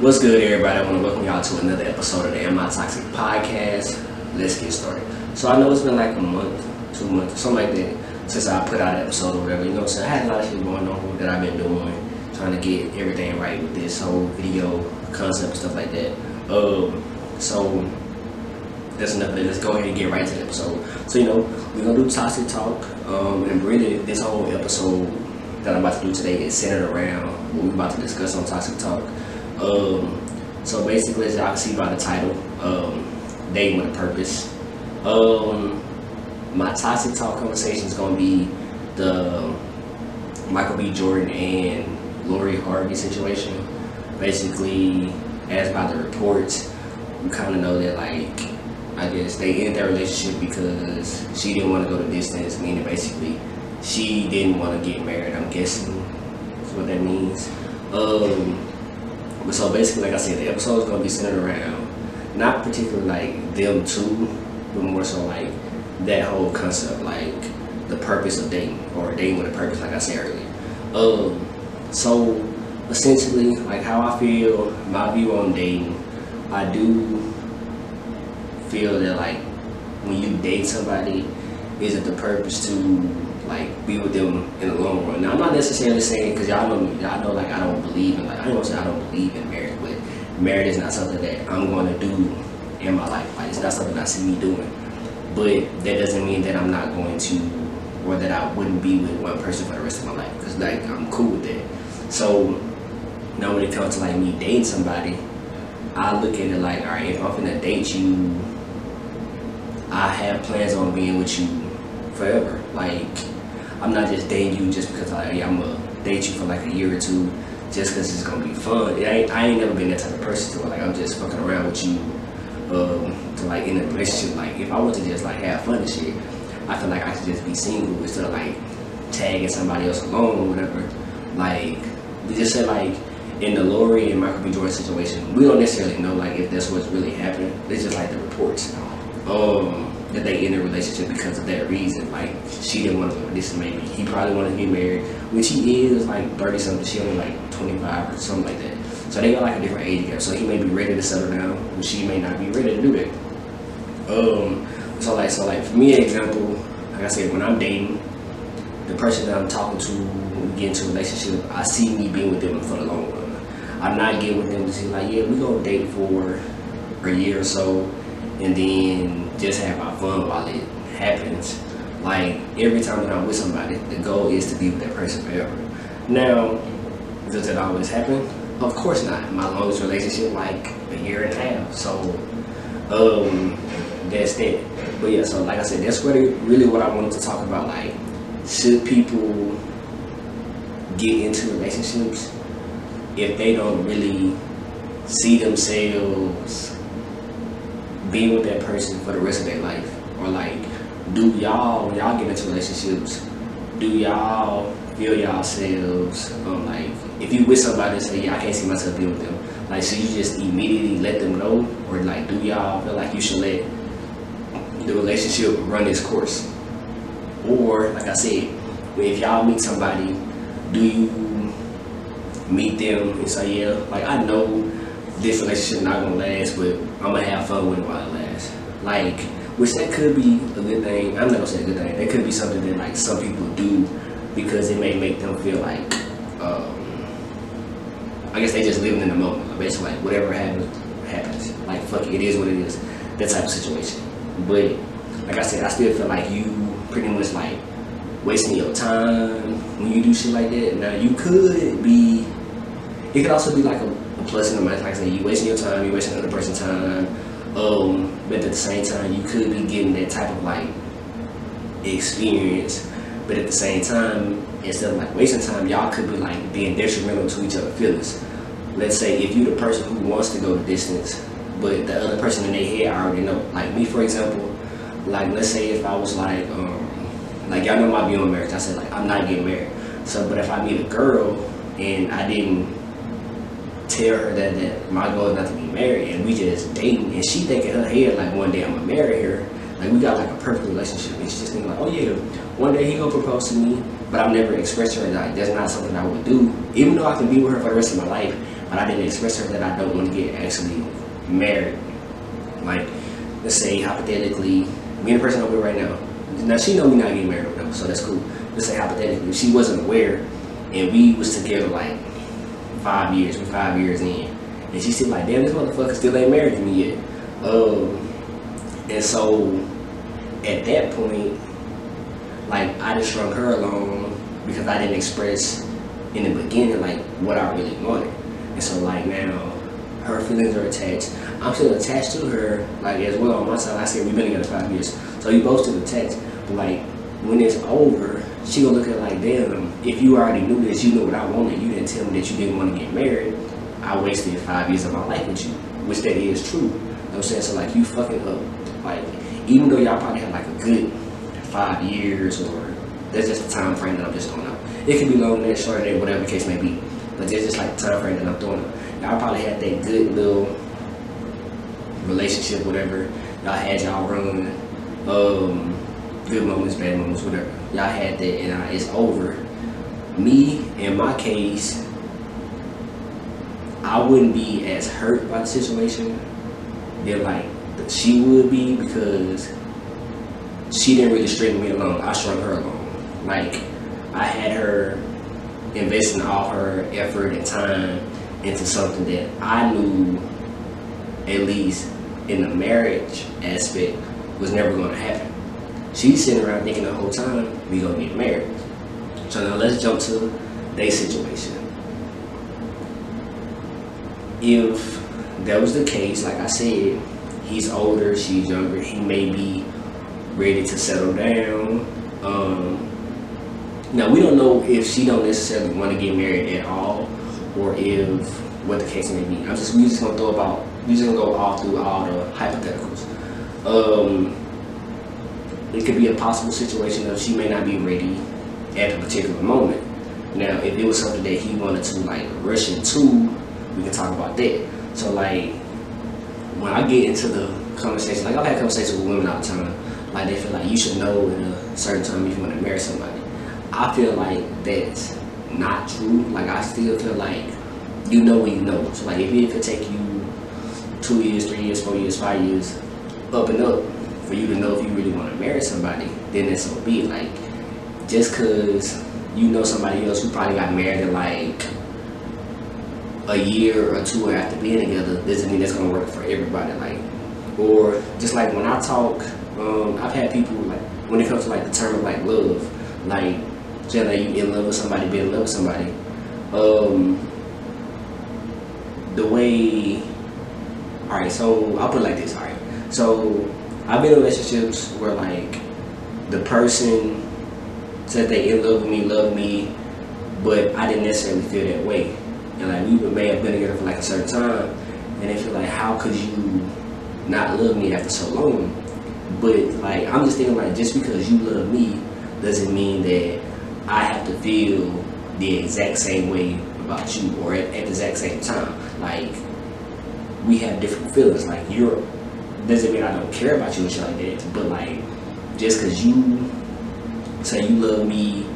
What's good, everybody? I want to welcome y'all to another episode of the Am I Toxic podcast. Let's get started. So I know it's been like a month, two months, something like that, since I put out an episode or whatever. You know I'm? I had a lot of shit going on that I've been doing, trying to get everything right with this whole video concept and stuff like that. Um, so that's enough of it. Let's go ahead and get right to the episode. So you know, we're gonna do toxic talk, um, and really this whole episode that I'm about to do today is centered around what we're about to discuss on toxic talk. Um, so basically, as y'all can see by the title, um, dating with a purpose. Um, my toxic talk conversation is gonna be the Michael B. Jordan and Lori Harvey situation. Basically, as by the reports, we kind of know that like I guess they ended their relationship because she didn't want to go the distance, meaning basically she didn't want to get married. I'm guessing that's what that means. Um, but so basically, like I said, the episode is gonna be centered around not particularly like them two, but more so like that whole concept, like the purpose of dating or dating with a purpose, like I said earlier. Um, so essentially, like how I feel, my view on dating, I do feel that like when you date somebody, is it the purpose to like be with them in the long run? Now I'm not necessarily saying because y'all know y'all know like I don't believe in like I don't say I don't believe in marriage, but marriage is not something that I'm going to do in my life. Like it's not something I see me doing. But that doesn't mean that I'm not going to, or that I wouldn't be with one person for the rest of my life. Because like I'm cool with that. So now when it comes to like me dating somebody, I look at it like, all right, if I'm gonna date you, I have plans on being with you forever. Like I'm not just dating you just because like, I'm gonna date you for like a year or two, just because it's gonna be fun. It ain't, I ain't never been that type of person to where like I'm just fucking around with you um, to like in a relationship. Like if I want to just like have fun and shit, I feel like I should just be single instead of like tagging somebody else along or whatever. Like we just said like in the Lori and Michael B. Jordan situation, we don't necessarily know like if that's what's really happening. It's just like the reports. Um, that they in a relationship because of that reason. Like she didn't want to this maybe he probably wanted to get married, which he is like thirty something, she only like twenty five or something like that. So they got like a different age gap. So he may be ready to settle down, but she may not be ready to do that. Um so like so like for me an example, like I said, when I'm dating, the person that I'm talking to when we get into a relationship, I see me being with them for the long run. I'm not getting with them to see like, yeah, we gonna date for a year or so and then just have our fun while it happens. Like every time that I'm with somebody, the goal is to be with that person forever. Now, does that always happen? Of course not. My longest relationship, like a year and a half. So, um, that's that. But yeah, so like I said, that's really, really what I wanted to talk about. Like, should people get into relationships if they don't really see themselves being with that person for the rest of their life? Or like, do y'all, when y'all get into relationships, do y'all feel yourselves, um, like, if you with somebody and say, yeah, I can't see myself being with them, like, should you just immediately let them know? Or like, do y'all feel like you should let the relationship run its course? Or, like I said, if y'all meet somebody, do you meet them and say, yeah, like, I know this relationship not gonna last, but I'm gonna have fun with it while it lasts. Like, which that could be a good thing. I'm not gonna say a good thing. That could be something that like some people do because it may make them feel like, um, I guess they just living in the moment. Basically, like whatever happens, happens. Like fuck it, it is what it is. That type of situation. But like I said, I still feel like you pretty much like wasting your time when you do shit like that. Now you could be. It could also be like a plus in the. Like I said, you wasting your time, you wasting another person's time. Um, but at the same time, you could be getting that type of like experience. But at the same time, instead of like wasting time, y'all could be like being detrimental to each other's feelings. Let's say if you're the person who wants to go the distance, but the other person in their head already know. Like me, for example, like let's say if I was like, um, like y'all know my view on marriage. I said like I'm not getting married. So, but if I meet a girl and I didn't tell her that, that my goal is not to be married and we just dating and she think in her head like one day I'm gonna marry her. Like we got like a perfect relationship and she just think like, oh yeah, one day he gonna propose to me, but I've never expressed her that like, that's not something I would do. Even though I can be with her for the rest of my life, but I didn't express her that I don't want to get actually married. Like, let's say hypothetically, me and the person I'm with right now. Now she know we not getting married whatever, so that's cool. Let's say hypothetically, she wasn't aware, and we was together like five years, We're five years in, and she said, like, damn, this motherfucker still ain't married to me yet. Um, and so at that point, like I just strung her along because I didn't express in the beginning like what I really wanted. And so like now her feelings are attached. I'm still attached to her like as well on my side. I said we've been together five years. So you both still attached. But like when it's over, she gonna look at it like, damn, if you already knew this, you knew what I wanted, you didn't tell me that you didn't want to get married, I wasted five years of my life with you. Which that is true. You know what I'm saying? So like you fucking up. Like even though y'all probably had like a good five years or that's just the time frame that I'm just throwing out. It could be longer than than whatever the case may be. But that's just like time frame that I'm throwing out. Y'all probably had that good little relationship, whatever. Y'all had y'all run. Um, good moments, bad moments, whatever. Y'all had that and uh, it's over. Me, in my case, I wouldn't be as hurt by the situation than like she would be because she didn't really string me along. I strung her along. Like I had her investing all her effort and time into something that I knew, at least in the marriage aspect, was never going to happen. She's sitting around thinking the whole time we gonna get married. So now let's jump to their situation. If that was the case, like I said, he's older, she's younger, he may be ready to settle down. Um, now we don't know if she don't necessarily want to get married at all, or if what the case may be. I'm just we just gonna throw about we just gonna go all through all the hypotheticals. Um, it could be a possible situation of she may not be ready at a particular moment. Now, if it was something that he wanted to like rush into, we can talk about that. So like when I get into the conversation, like I've had conversations with women all the time, like they feel like you should know at a certain time if you want to marry somebody. I feel like that's not true. Like I still feel like you know when you know. So like if it could take you two years, three years, four years, five years, up and up for you to know if you really want to marry somebody, then that's so be. Like just cause you know somebody else who probably got married in like a year or two after being together doesn't mean that's gonna work for everybody. Like, or just like when I talk, um, I've had people like when it comes to like the term of like love, like just like you in love with somebody, be in love with somebody. Um, the way, all right. So I'll put it like this. All right. So I've been in relationships where like the person said they in love with me, love me, but I didn't necessarily feel that way. And like we may have been together for like a certain time, and they feel like, how could you not love me after so long? But like I'm just thinking like just because you love me doesn't mean that I have to feel the exact same way about you or at, at the exact same time. Like we have different feelings. Like you're doesn't mean I don't care about you and shit like that. But like just cause you say you love me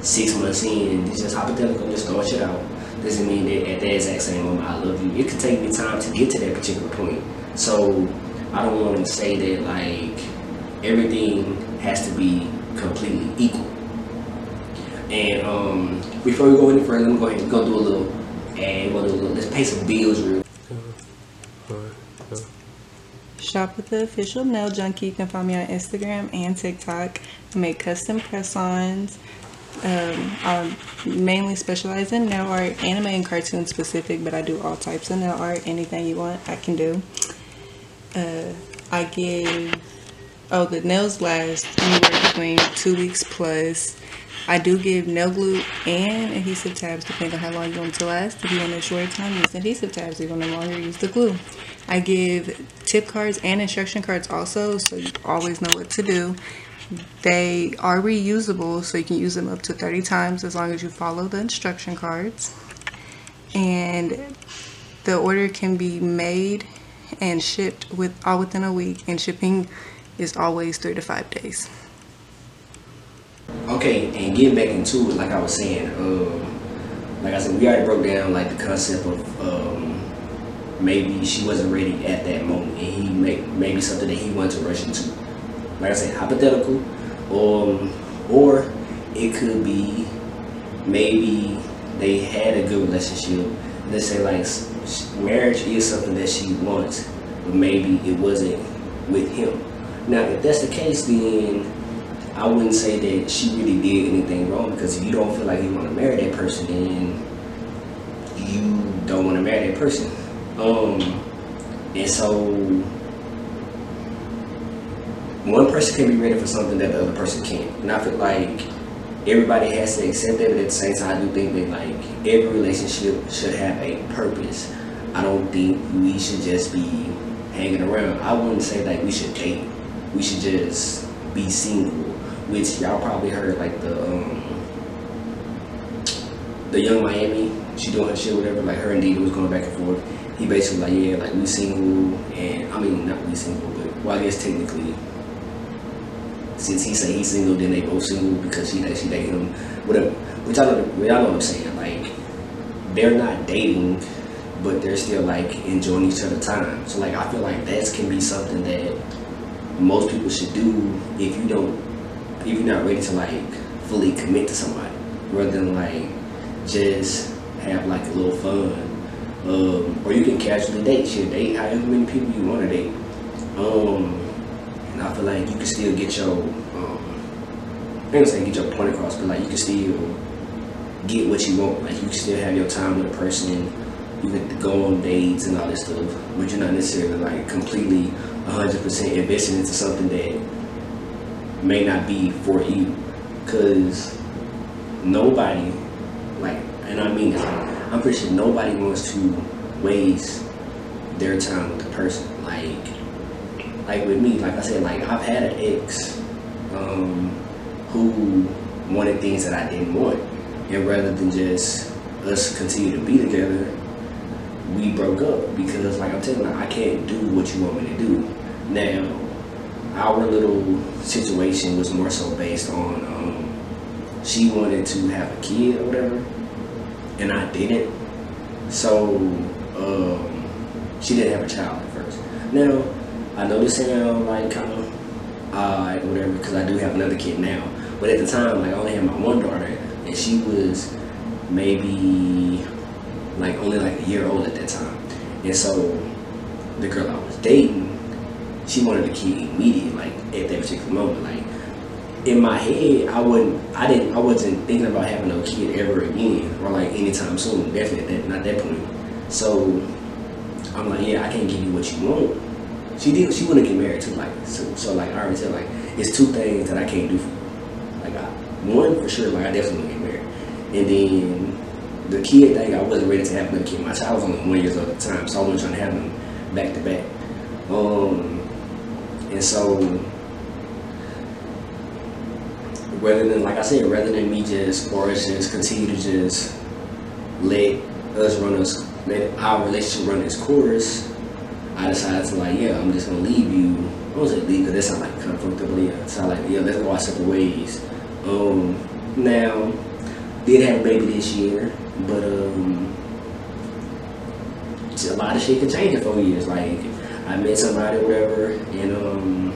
six months in, it's just hypothetical, just throwing shit out doesn't mean that at that exact same moment I love you. It could take me time to get to that particular point. So I don't want to say that like everything has to be completely equal. And um, before we go any further, let me go ahead and go do a little ad. We'll do a little, let's pay some bills real. Shop with the official nail junkie. You can find me on Instagram and TikTok. I make custom press-ons. Um, I mainly specialize in nail art, anime and cartoon specific, but I do all types of nail art. Anything you want, I can do. Uh, I give, oh, the nails last anywhere between two weeks plus. I do give nail glue and adhesive tabs depending on how long you want to last. If you want a short time, use adhesive tabs. If you want to longer, use the glue. I give tip cards and instruction cards also, so you always know what to do. They are reusable, so you can use them up to 30 times as long as you follow the instruction cards. And the order can be made and shipped with all within a week, and shipping is always three to five days. Okay, and getting back into it, like I was saying, um, like I said, we already broke down like the concept of um, maybe she wasn't ready at that moment, and he make maybe something that he wanted to rush into. Like I said, hypothetical, um, or it could be maybe they had a good relationship. Let's say like marriage is something that she wants, but maybe it wasn't with him. Now, if that's the case, then I wouldn't say that she really did anything wrong because if you don't feel like you want to marry that person, then you don't want to marry that person. Um, and so one person can be ready for something that the other person can't. And I feel like everybody has to accept that, but at the same time, I do think that like every relationship should have a purpose. I don't think we should just be hanging around. I wouldn't say like we should date. We should just be single which y'all probably heard like the um, the Yung Miami. She doing her shit, whatever. Like her and Diddy was going back and forth. He basically like, yeah, like we single, and I mean not we single, but well, I guess technically, since he say he's single, then they both single because she she dated him, whatever. Which I y'all know what I'm saying. Like they're not dating, but they're still like enjoying each other time. So like I feel like that can be something that most people should do if you don't if you're not ready to like fully commit to somebody, rather than like just have like a little fun. Um, or you can casually date. Shit, date however many people you want to date. Um, and I feel like you can still get your, um, I ain't say get your point across, but like you can still get what you want. Like you can still have your time with a person. You can go on dates and all this stuff, but you're not necessarily like completely 100% invested into something that may not be for you. Because nobody like and i mean i'm pretty sure nobody wants to waste their time with a person. Like like with me like i said like i've had an ex um, who wanted things that i didn't want. And rather than just us continue to be together we broke up because like i'm telling you i can't do what you want me to do. Now our little situation was more so based on um, she wanted to have a kid or whatever, and I didn't. So um, she didn't have a child at first. Now I know this sound like kind of odd, whatever, because I do have another kid now. But at the time, like I only had my one daughter, and she was maybe like only like a year old at that time. And so the girl I was dating she wanted a kid immediately, like at that particular moment. Like in my head, I wouldn't, I didn't, I wasn't thinking about having a kid ever again, or like anytime soon. Definitely that, not that point. So I'm like, yeah, I can't give you what you want. She did. She to get married too. Like so, so like I already said, like it's two things that I can't do for you. Like I, one for sure, like I definitely want to get married, and then the kid thing, I wasn't ready to have another kid. My child was only one years old at the time, so I wasn't trying to have them back to back. Um, and so, rather than, like I said, rather than me just, or just continue to just let us run us, let our relationship run its course, I decided to like, yeah, I'm just gonna leave you. I was like leave because that sounds like up. Yeah, so like, yeah, let's go our separate ways. Um, now did have a baby this year, but um, a lot of shit can change in four years. Like I met somebody, whatever, and um,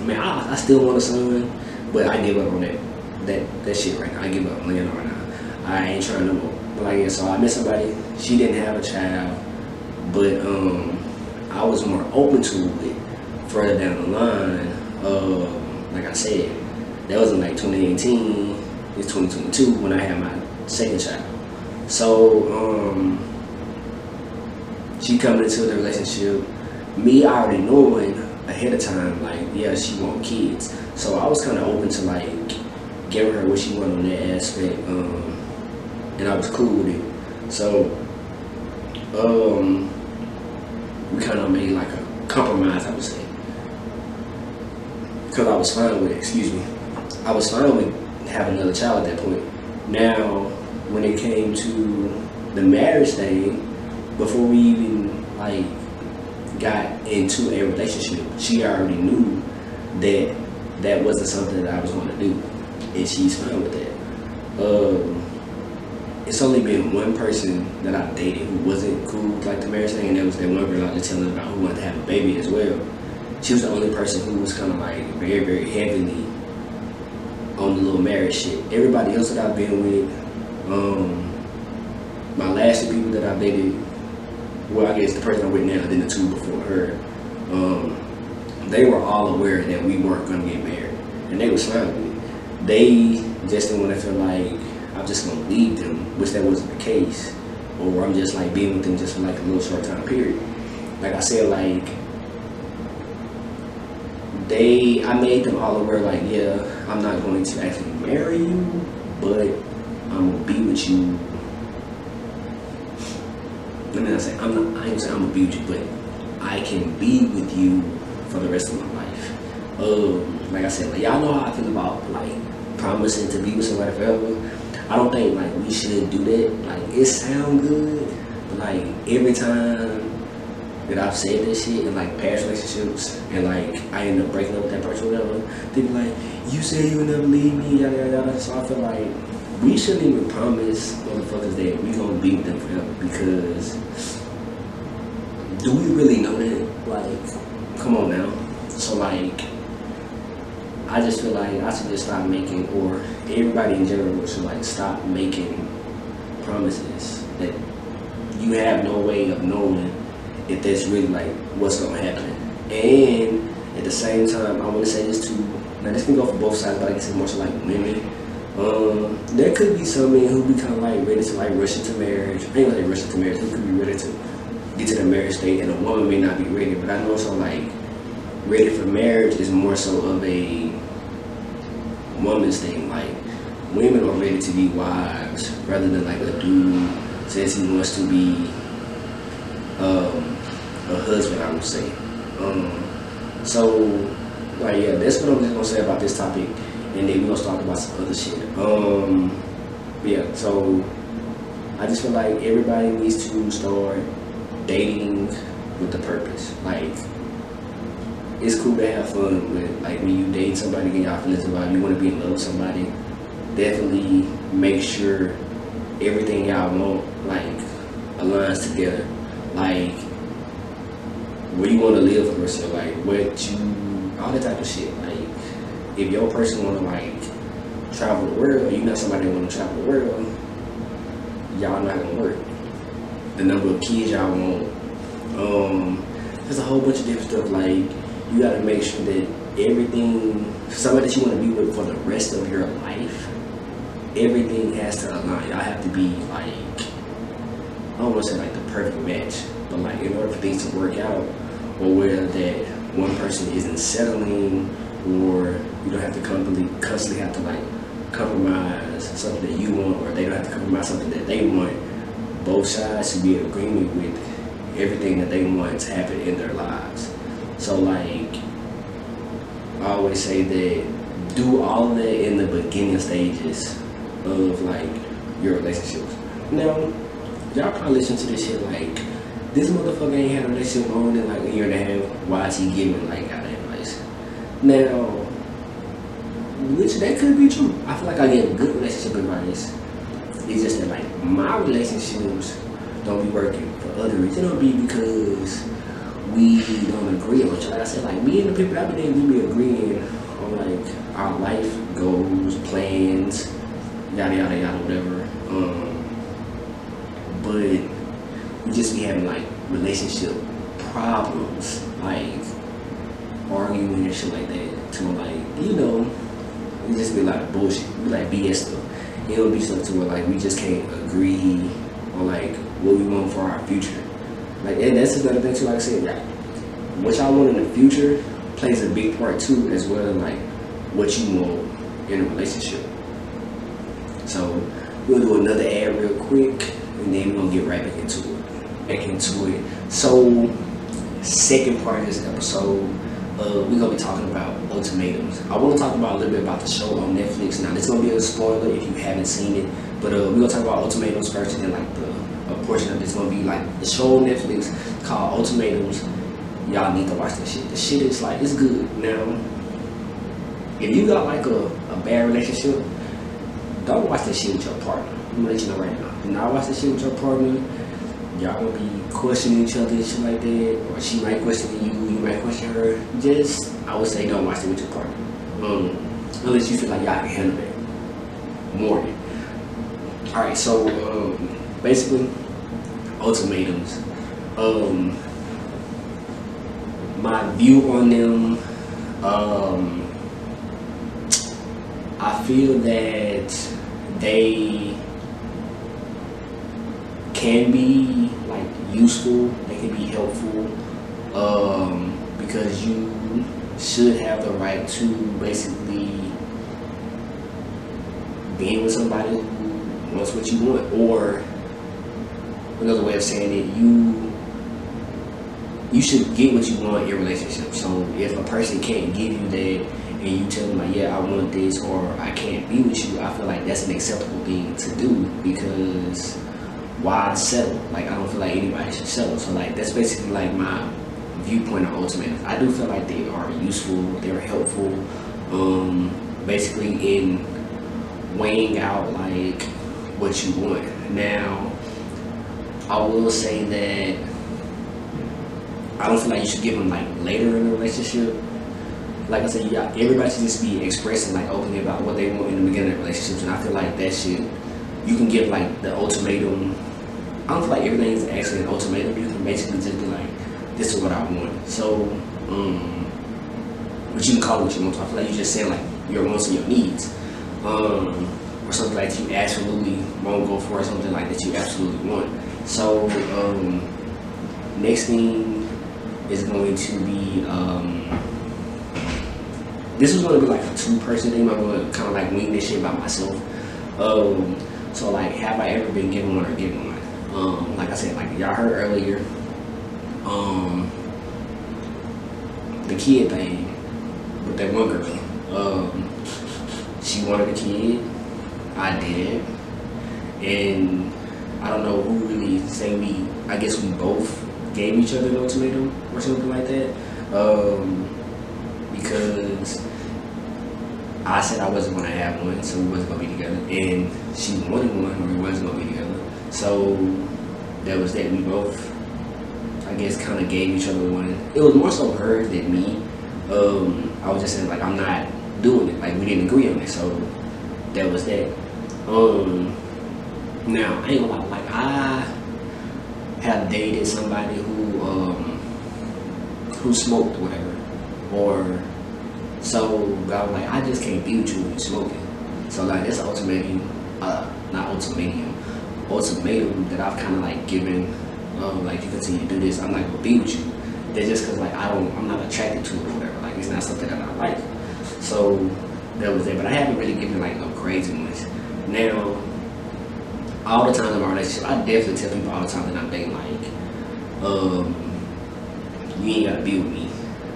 I mean, I, I still want a son, but I give up on that that that shit right now. I give up on Leonard right now. I ain't trying no more. But like, yeah, so I met somebody. She didn't have a child, but um, I was more open to it further down the line. Uh, like I said, that was in like 2018. It's 2022 when I had my second child. So um, she coming into the relationship, me already knowing ahead of time, like, yeah, she want kids. So I was kind of open to like giving her what she wanted on that aspect, um, and I was cool with it. So um, we kind of made like a compromise, I would say, because I was fine with it. Excuse me, I was fine with having another child at that point. Now, when it came to the marriage thing, before we even like got into a relationship, she already knew that that wasn't something that I was going to do, and she's fine with that. Um, it's only been one person that I dated who wasn't cool with like the marriage thing, and that was that one girl I was telling about who wanted to have a baby as well. She was the only person who was kind of like very, very heavily on the little marriage shit. Everybody else that I've been with, um, my last two people that I've dated, well, I guess the person I'm with now, then the two before her, um, they were all aware that we weren't gonna get married, and they was fine with it. They just didn't want to feel like I'm just gonna leave them, which that wasn't the case, or I'm just like being with them just for like a little short time period. Like I said, like they, I made them all aware, like, yeah, I'm not going to actually marry you, but I'm gonna be with you. Let me not say I'm not. I ain't saying I'm be you, but I can be with you for the rest of my life. Um, like I said, like y'all know how I feel about like promising to be with somebody forever. I don't think like we should do that. Like it sound good, but like every time that I've said this shit in like past relationships and like I end up breaking up with that person or whatever, they be like, You say you will never leave me, yada yada yada. So I feel like we shouldn't even promise motherfuckers that we gonna beat them forever because do we really know that? Like, come on now. So like I just feel like I should just stop making or everybody in general should like stop making promises that you have no way of knowing if that's really like what's gonna happen. And at the same time, I want to say this too. Now this can go for both sides, but I guess it's more so like women. Um, there could be some men who be kind of like ready to like rush into marriage. I ain't gonna say rush into marriage. Who could be ready to get to the marriage state, and a woman may not be ready. But I know so like ready for marriage is more so of a woman's thing. Like women are ready to be wives rather than like a dude says he wants to be um, a husband. I would say. Um, so like yeah, that's what I'm just gonna say about this topic, and then we're gonna talk about some other shit. Um, yeah, so I just feel like everybody needs to start dating with the purpose. Like it's cool to have fun with like when you date somebody get y'all feelings about you want to be in love with somebody. Definitely make sure everything y'all want like aligns together. Like where you want to live for yourself, like what you, all that type of shit. If your person want to like travel the world, you not somebody want to travel the world, y'all not gonna work. The number of kids y'all want, um, there's a whole bunch of different stuff. Like you got to make sure that everything, somebody that you want to be with for the rest of your life, everything has to align. Y'all have to be like, I don't want to say like the perfect match, but like in order for things to work out, or where that one person isn't settling, or you don't have to constantly, constantly have to like compromise something that you want, or they don't have to compromise something that they want. Both sides should be in agreement with everything that they want to happen in their lives. So like I always say that do all that in the beginning stages of like your relationships. Now, y'all probably listen to this shit like this motherfucker ain't had a relationship more than like a year and a half. Why is he giving like out of advice? Now, which that could be true. I feel like I get a good relationship advice. It's just that like my relationships don't be working for other reasons. It don't be because we don't agree on each other. Like I said, like me and the people I've been in, we be agreeing on like our life goals, plans, yada yada yada, whatever. Um, but we just be having like relationship problems, like arguing and shit like that. To like, you know, it just be like bullshit, be like BS stuff. It'll be stuff to where like we just can't agree on like what we want for our future. Like, and that's another thing too. Like I said, like what y'all want in the future plays a big part too, as well as like what you want in a relationship. So we'll do another ad real quick, and then we're gonna get right back into it. Back into it. So, second part of this episode, uh, we're gonna be talking about ultimatums. I want to talk about a little bit about the show on Netflix. Now, this is gonna be a spoiler if you haven't seen it, but uh, we're gonna talk about ultimatums first, and then like the a portion of it's gonna be like the show on Netflix called Ultimatums. Y'all need to watch that shit. The shit is like it's good. Now, if you got like a, a bad relationship, don't watch this shit with your partner. I'm gonna let you know right now. Do not watch this shit with your partner. Y'all gonna be questioning each other and shit like that, or she might question you, you might question her. Just, I would say, don't watch it with your partner. Um, unless you feel like y'all can handle it more. All right, so um, basically, ultimatums. Um, my view on them. Um, I feel that they can be useful. They can be helpful um, because you should have the right to basically being with somebody who wants what you want, or another way of saying it, you you should get what you want in your relationship. So if a person can't give you that and you tell them like, yeah, I want this or I can't be with you, I feel like that's an acceptable thing to do because why settle? Like I don't feel like anybody should settle. So like that's basically like my viewpoint on ultimatums. I do feel like they are useful, they're helpful, um, basically in weighing out like what you want. Now I will say that I don't feel like you should give them like later in the relationship. Like I said, yeah, everybody should just be expressing like openly about what they want in the beginning of relationships, and I feel like that should you can give like the ultimatum. I don't feel like everything is actually an ultimatum. You can basically just be like, "This is what I want." So, um, but you can call it what you want. I feel like you just saying like your wants and your needs, um, or something like that you absolutely won't go for, or something like that you absolutely want. So, um, next thing is going to be um, this is going to be like a two person thing. I'm going to kind of like wing this shit by myself. Um, so like, have I ever been given one or given one? Um, like I said, like y'all heard earlier, um, the kid thing with that one girl. Um, she wanted a kid. I did, and I don't know who really say we. I guess we both gave each other an ultimatum or something like that. Um, because I said I wasn't gonna have one, so we wasn't gonna be together, and she wanted one, or we wasn't gonna be together. So that was that. We both, I guess, kind of gave each other one. It was more so her than me. Um, I was just saying like I'm not doing it. Like we didn't agree on it, so that was that. Um, now I ain't gonna lie, like I have dated somebody who um, who smoked whatever, or so God like I just can't be with you smoking. So like it's ultimatum, uh, not ultimatum, ultimatum that I've kind of like given. Um, like you continue to do this, I'm not gonna be with you. That's just because like I don't, I'm not attracted to it or whatever. Like it's not something that I like. So that was it. But I haven't really given like no crazy ones. Now all the time in my relationship, I definitely tell people all the time that I'm dating, like, um, you ain't gotta be with me.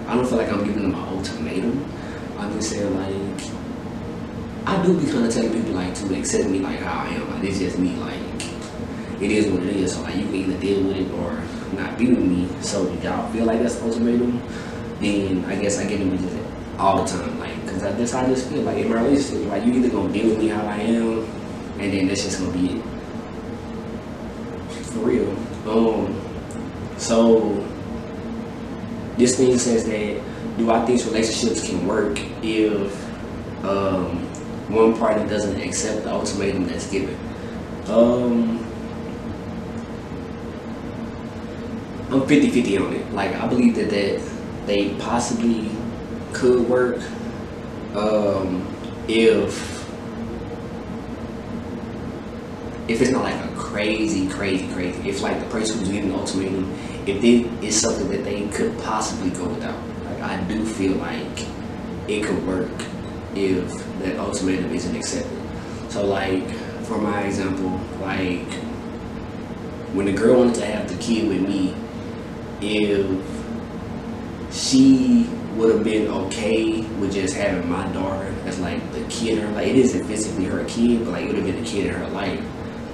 I don't feel like I'm giving them an ultimatum. I'm just saying, like, I do be kind of telling people, like, to accept me like how I am. Like, it's just me, like, it is what it is. So, like, you can either deal with it or not be with me. So, if y'all feel like that's ultimatum, then I guess I give them all the time. Like, because that's how I just feel. Like, in my relationship, like, you either gonna deal with me how I am, and then that's just gonna be it for real. Um, so this thing says that do I think relationships can work if um, one party doesn't accept the ultimatum that's given? Um, I'm 50-50 on it. Like I believe that that they possibly could work um, if if it's not like a crazy, crazy, crazy. If like the person who's giving the ultimatum, if it is something that they could possibly go without, like I do feel like it could work if that ultimatum isn't accepted. So like for my example, like when the girl wanted to have the kid with me, if she would have been okay with just having my daughter as like the kid in her like it isn't physically her kid, but like it would have been the kid in her life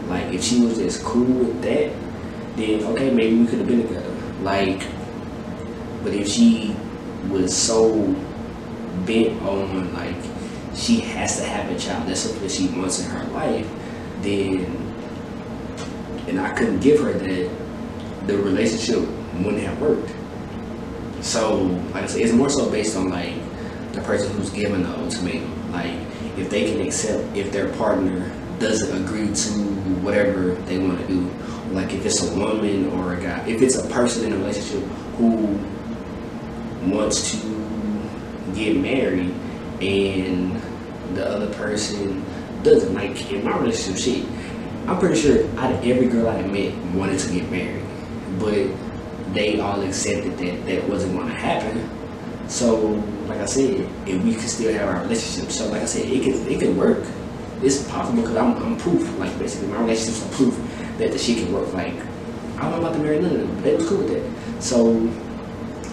like if she was just cool with that, then okay, maybe we could have been together. Like, but if she was so bent on like she has to have a child. That's something she wants in her life. Then, and I couldn't give her that, the relationship wouldn't have worked. So, like I said, it's more so based on like the person who's given the ultimatum. Like, if they can accept if their partner doesn't agree to whatever they want to do. Like if it's a woman or a guy, if it's a person in a relationship who wants to get married and the other person doesn't. Like in my relationship, shit, I'm pretty sure out of every girl I met wanted to get married, but they all accepted that that wasn't going to happen. So, like I said, if we could still have our relationship, so like I said, it can it can work. It's possible because I'm, I'm proof. Like basically, my relationships are proof that the shit can work. Like I'm not about to marry none of them. They was cool with that. So,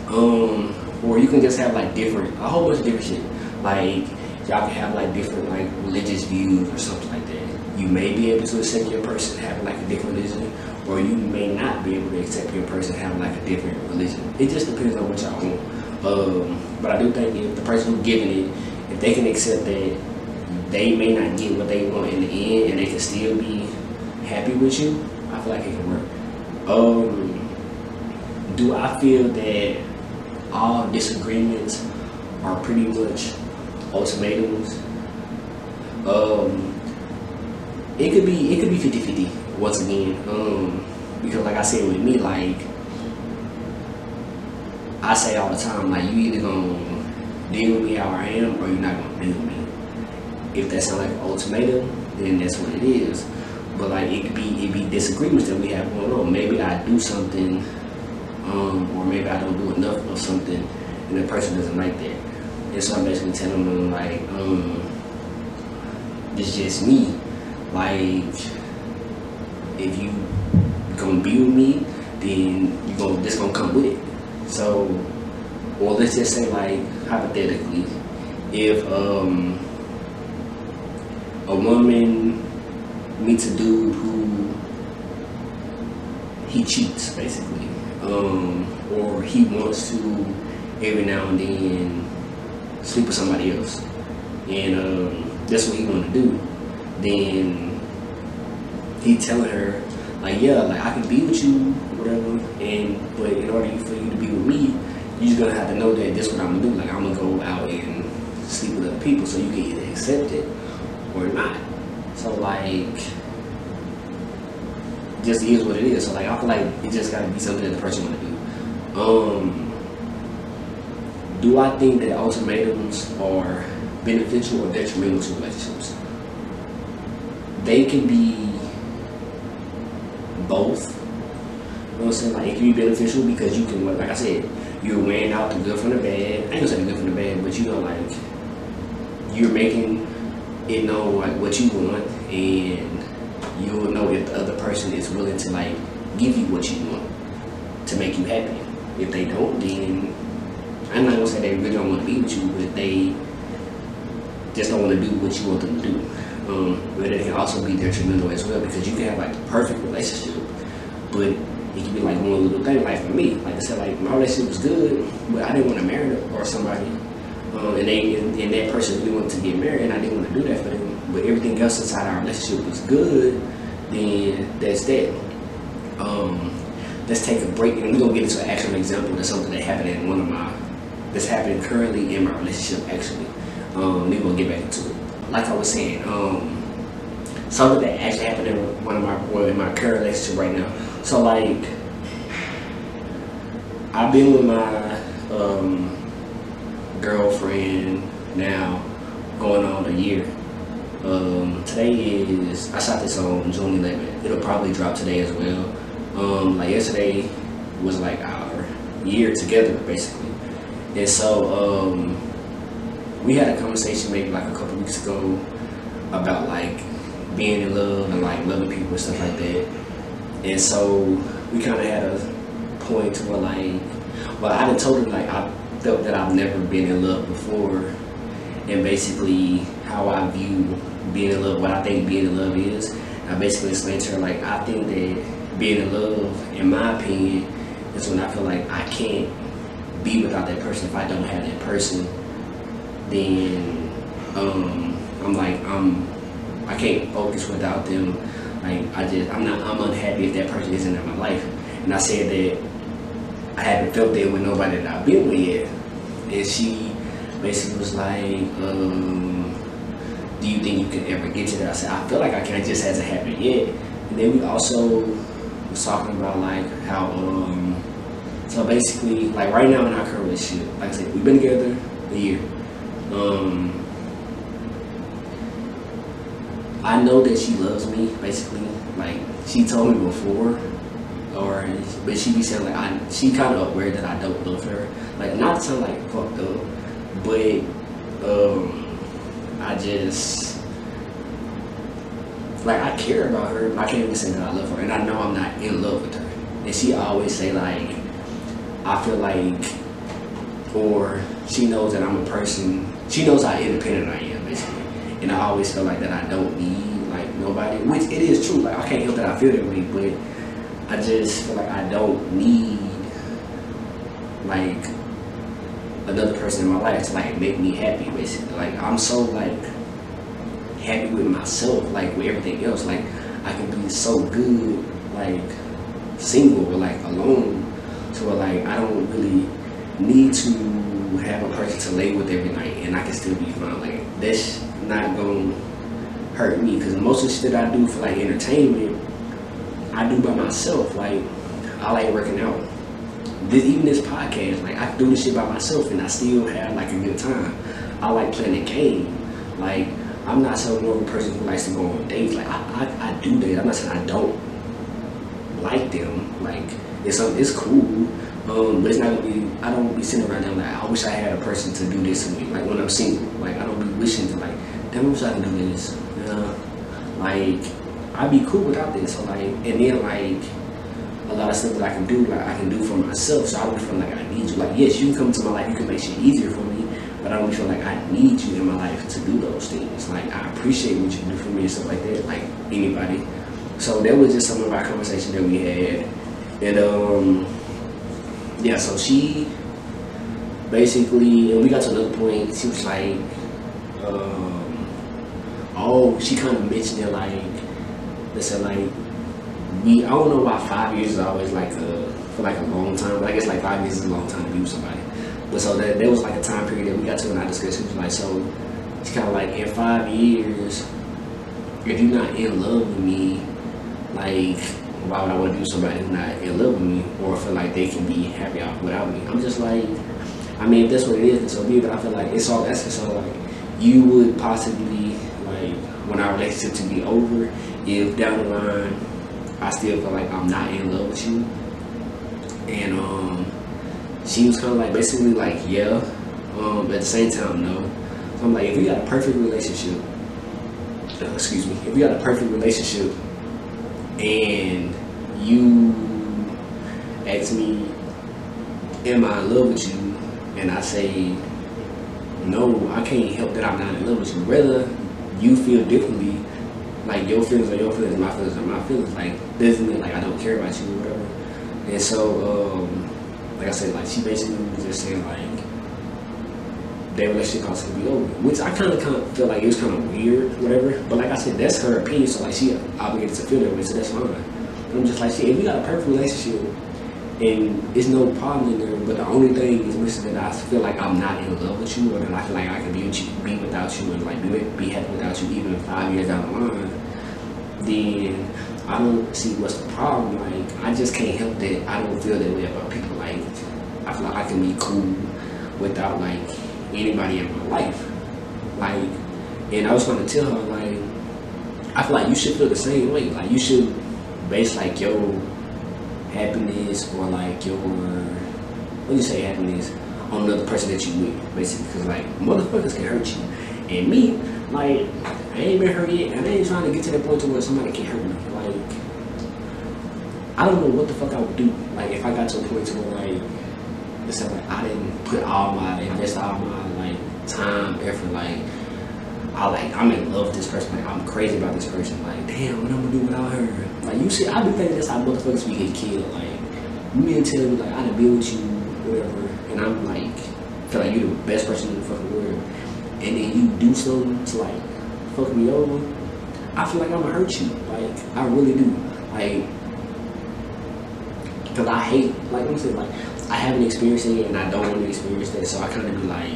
um, or you can just have like different, a whole bunch of different shit. Like y'all can have like different like religious views or something like that. You may be able to accept your person having like a different religion, or you may not be able to accept your person having like a different religion. It just depends on what y'all want. Um, but I do think if the person who's giving it, if they can accept that they may not get what they want in the end and they can still be happy with you, I feel like it can work. Um, do I feel that all disagreements are pretty much ultimatums? Um, it could be it could be 50-50 once again. Um, because like I said with me, like I say all the time, like you either gonna deal with me how I am or you're not gonna deal with me. If that sounds like an ultimatum, then that's what it is. But like it could be it be disagreements that we have going on. Maybe I do something, um, or maybe I don't do enough of something, and the person doesn't like that. And so I'm basically telling them like, um, it's just me. Like, if you gonna be with me, then you gonna this gonna come with it. So, or let's just say like hypothetically, if um a woman meets a dude who he cheats basically, um, or he wants to every now and then sleep with somebody else, and um, that's what he want to do, then he telling her like, yeah, like I can be with you, whatever, and but in order for you to be with me, you just gonna have to know that this is what I'm gonna do. Like I'm gonna go out and sleep with other people, so you can either accept it or not. So like, just is what it is. So like, I feel like it just gotta be something that the person wanna do. Um, do I think that ultimatums are beneficial or detrimental to relationships? They can be both. You know what I'm saying? Like it can be beneficial because you can, like I said, you're weighing out the good from the bad. I ain't gonna say the good from the bad, but you know, like you're making it know like what you want, and you'll know if the other person is willing to like give you what you want to make you happy. If they don't, then I'm not gonna say they really don't want to be with you, but they just don't want to do what you want them to do. Um, but it can also be detrimental as well because you can have like a perfect relationship, but it can be like one little thing. Like for me, like I said, like my relationship was good, but I didn't want to marry her or somebody, um, and they and, and that person really wanted to get married, and I didn't want to do that for them. But everything else inside our relationship was good. Then that's that. Um, let's take a break, and we're gonna get into an actual example of something that happened in one of my that's happening currently in my relationship. Actually, um, we're gonna get back into it like I was saying, um, something that actually happened in one of my well in my current relationship right now. So like, I've been with my um, girlfriend now going on a year. Um, today is I shot this on June 11th. It'll probably drop today as well. Um, like yesterday was like our year together basically, and so um, we had a conversation maybe like a couple weeks ago about like being in love and like loving people and stuff like that. And so we kind of had a point to where like, well, I done told her like I felt that I've never been in love before, and basically how I view being in love, what I think being in love is. I basically explained to her like I think that being in love, in my opinion, is when I feel like I can't be without that person if I don't have that person then um, I'm like I'm I can't focus without them. Like I just I'm not I'm unhappy if that person isn't in my life. And I said that I haven't felt that with nobody that I've been with yet. And she basically was like, um, do you think you can ever get to that? I said, I feel like I can, it just hasn't happened yet. And then we also was talking about like how um so basically like right now in our current relationship, like I said, we've been together a year. Um I know that she loves me, basically. Like she told me before, or but she be saying like I she kind of aware that I don't love her. Like not to like fucked up, but um I just like I care about her. I can't even say that I love her, and I know I'm not in love with her. And she always say like I feel like, or she knows that I'm a person. She knows how independent I am, basically and I always feel like that I don't need like nobody, which it is true. Like I can't help that I feel that way, but I just feel like I don't need like another person in my life to like make me happy. Basically, like I'm so like happy with myself, like with everything else. Like I can be so good, like single or like alone, so like I don't really need to have a person to lay with every night, and I can still be fine. Like that's not gonna hurt me because most of the shit that I do for like entertainment, I do by myself. Like I like working out. This, even this podcast, like I do this shit by myself and I still have like a good time. I like playing the game. Like I'm not so more of a person who likes to go on dates. Like I, I, I do dates. I'm not saying I don't like them. Like it's um, it's cool. Um, but it's not gonna be. I don't be sitting around there like I wish I had a person to do this with me. Like when I'm single, like I don't be wishing to like damn, I wish I could do this. You know, like I'd be cool without this. So like, and then like a lot of stuff that I can do, like I can do for myself. So I don't feel like I need you. Like yes, you can come to my life, you can make shit easier for me, but I don't feel like I need you in my life to do those things. Like I appreciate what you do for me and stuff like that. Like anybody. So that was just some of our conversation that we had, and um, yeah. So she basically, and we got to another point. She was like, um, oh, she kind of mentioned it like, listen, like we. I don't know why five years is always like a for like a long time, but I guess like five years is a long time to be with somebody. But so that there was like a time period that we got to in our discussion. was like, so it's kind of like in five years, if you're not in love with me, like why would I want to do somebody who's not in love with me or feel like they can be happy without me? I'm just like, I mean, if that's what it is, then so be it. But I feel like it's all that's so like you would possibly like when our relationship to be over if down the line I still feel like I'm not in love with you. And um, she was kind of like basically like yeah, um, but at the same time no. So I'm like, if we got a perfect relationship, uh, excuse me, if we got a perfect relationship and you ask me, am I in love with you? And I say, no, I can't help that I'm not in love with you. Whether you feel differently, like your feelings are your feelings, my feelings are my feelings. Like doesn't mean like I don't care about you or whatever. And so, um, like I said, like she basically was just saying like their relationship has to be over, which I kind of kind of feel like it was kind of weird, whatever. But like I said, that's her opinion, so like she obligated to feel that way, so that's fine. But I'm just like, shit, if we got a perfect relationship and it's no problem in there, but the only thing is missing that I feel like I'm not in love with you, or that I feel like I can be with you, be without you, and like be, be happy without you, even five years down the line. Then I don't see what's the problem. Like I just can't help that I don't feel that way about people. Like I feel like I can be cool without like anybody in my life. Like, and I was gonna tell her like, I feel like you should feel the same way. Like you should base like your happiness or like your what do you say happiness on another person that you with, basically. Because like motherfuckers can hurt you, and me, like I ain't been hurt yet, and I ain't trying to get to that point to where somebody can hurt me. Like I don't know what the fuck I would do. Like if I got to a point to where like it's like I didn't put all my invest all my time, effort, like I like I'm in love with this person, like I'm crazy about this person, like damn, what I'm gonna do without her? Like you see, I be thinking that's how motherfuckers be get killed. Like you mean tell me like I done be with you, whatever, and I'm like feel like you're the best person in the fucking world, and then you do something to like fuck me over, I feel like I'm gonna hurt you. Like I really do. Like, cause I hate, like I'm saying, like I haven't experienced it and I don't want to experience that, so I kind of be like,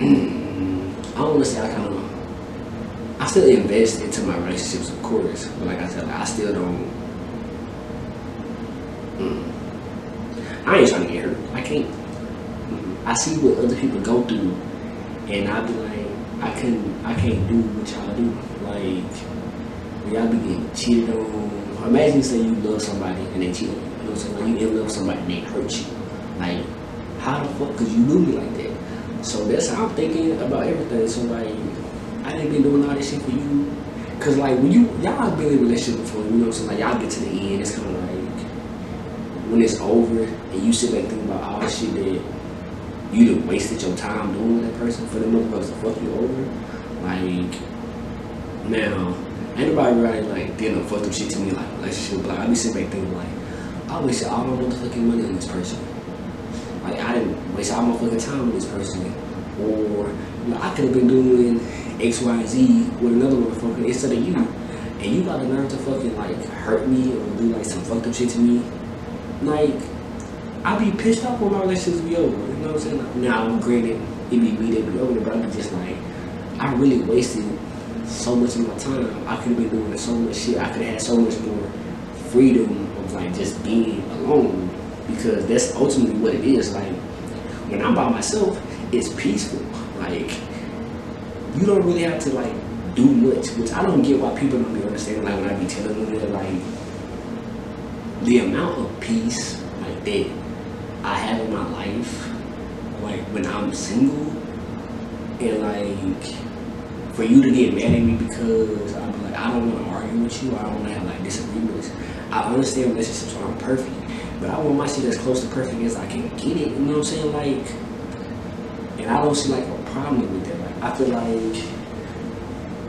I don't want to say I kind of, I still invest into my relationships, of course, but like I said, like, I still don't. Mm, I ain't trying to get hurt. I can't. I see what other people go through, and I be like, I can, I can't do what y'all do. Like, y'all be getting cheated on. Imagine say you love somebody and they cheat on you. You know what I'm saying? Like you love with somebody and they hurt you. Like, how the fuck? Cause you knew me like that. So that's how I'm thinking about everything. So like, I didn't been doing all this shit for you. Cause like when you y'all been in a relationship before, you know saying? Like y'all get to the end, it's kind of like when it's over and you sit back and think about all the shit that you done wasted your time doing with that person for them motherfuckers to fuck you over. Like now, anybody really like did no fucked up shit to me like relationship, but like, I be sitting back thinking like I wasted all my motherfucking money on this person. Like I didn't waste all my fucking time with this person, or I could have been doing X, Y, Z with another motherfucker instead of you. And you got the nerve to fucking like hurt me or do like some fucked up shit to me. Like I'd be pissed off when my relationships be over. You know what I'm saying? Like, now, granted, it be me that be over, but I be just like, I really wasted so much of my time. I could have been doing so much shit. I could have had so much more freedom of like just being alone because that's ultimately what it is. Like when I'm by myself, it's peaceful. Like you don't really have to like do much, which I don't get why people don't be understanding. Like when I be telling them that, like the amount of peace like that I have in my life, like when I'm single, and like for you to get mad at me because I'm like I don't want to argue with you, I don't want to have like disagreements. I understand relationships aren't perfect, but I want my shit as close to perfect as I can get it. You know what I'm saying? Like, and I don't see like a problem with that. Like, I feel like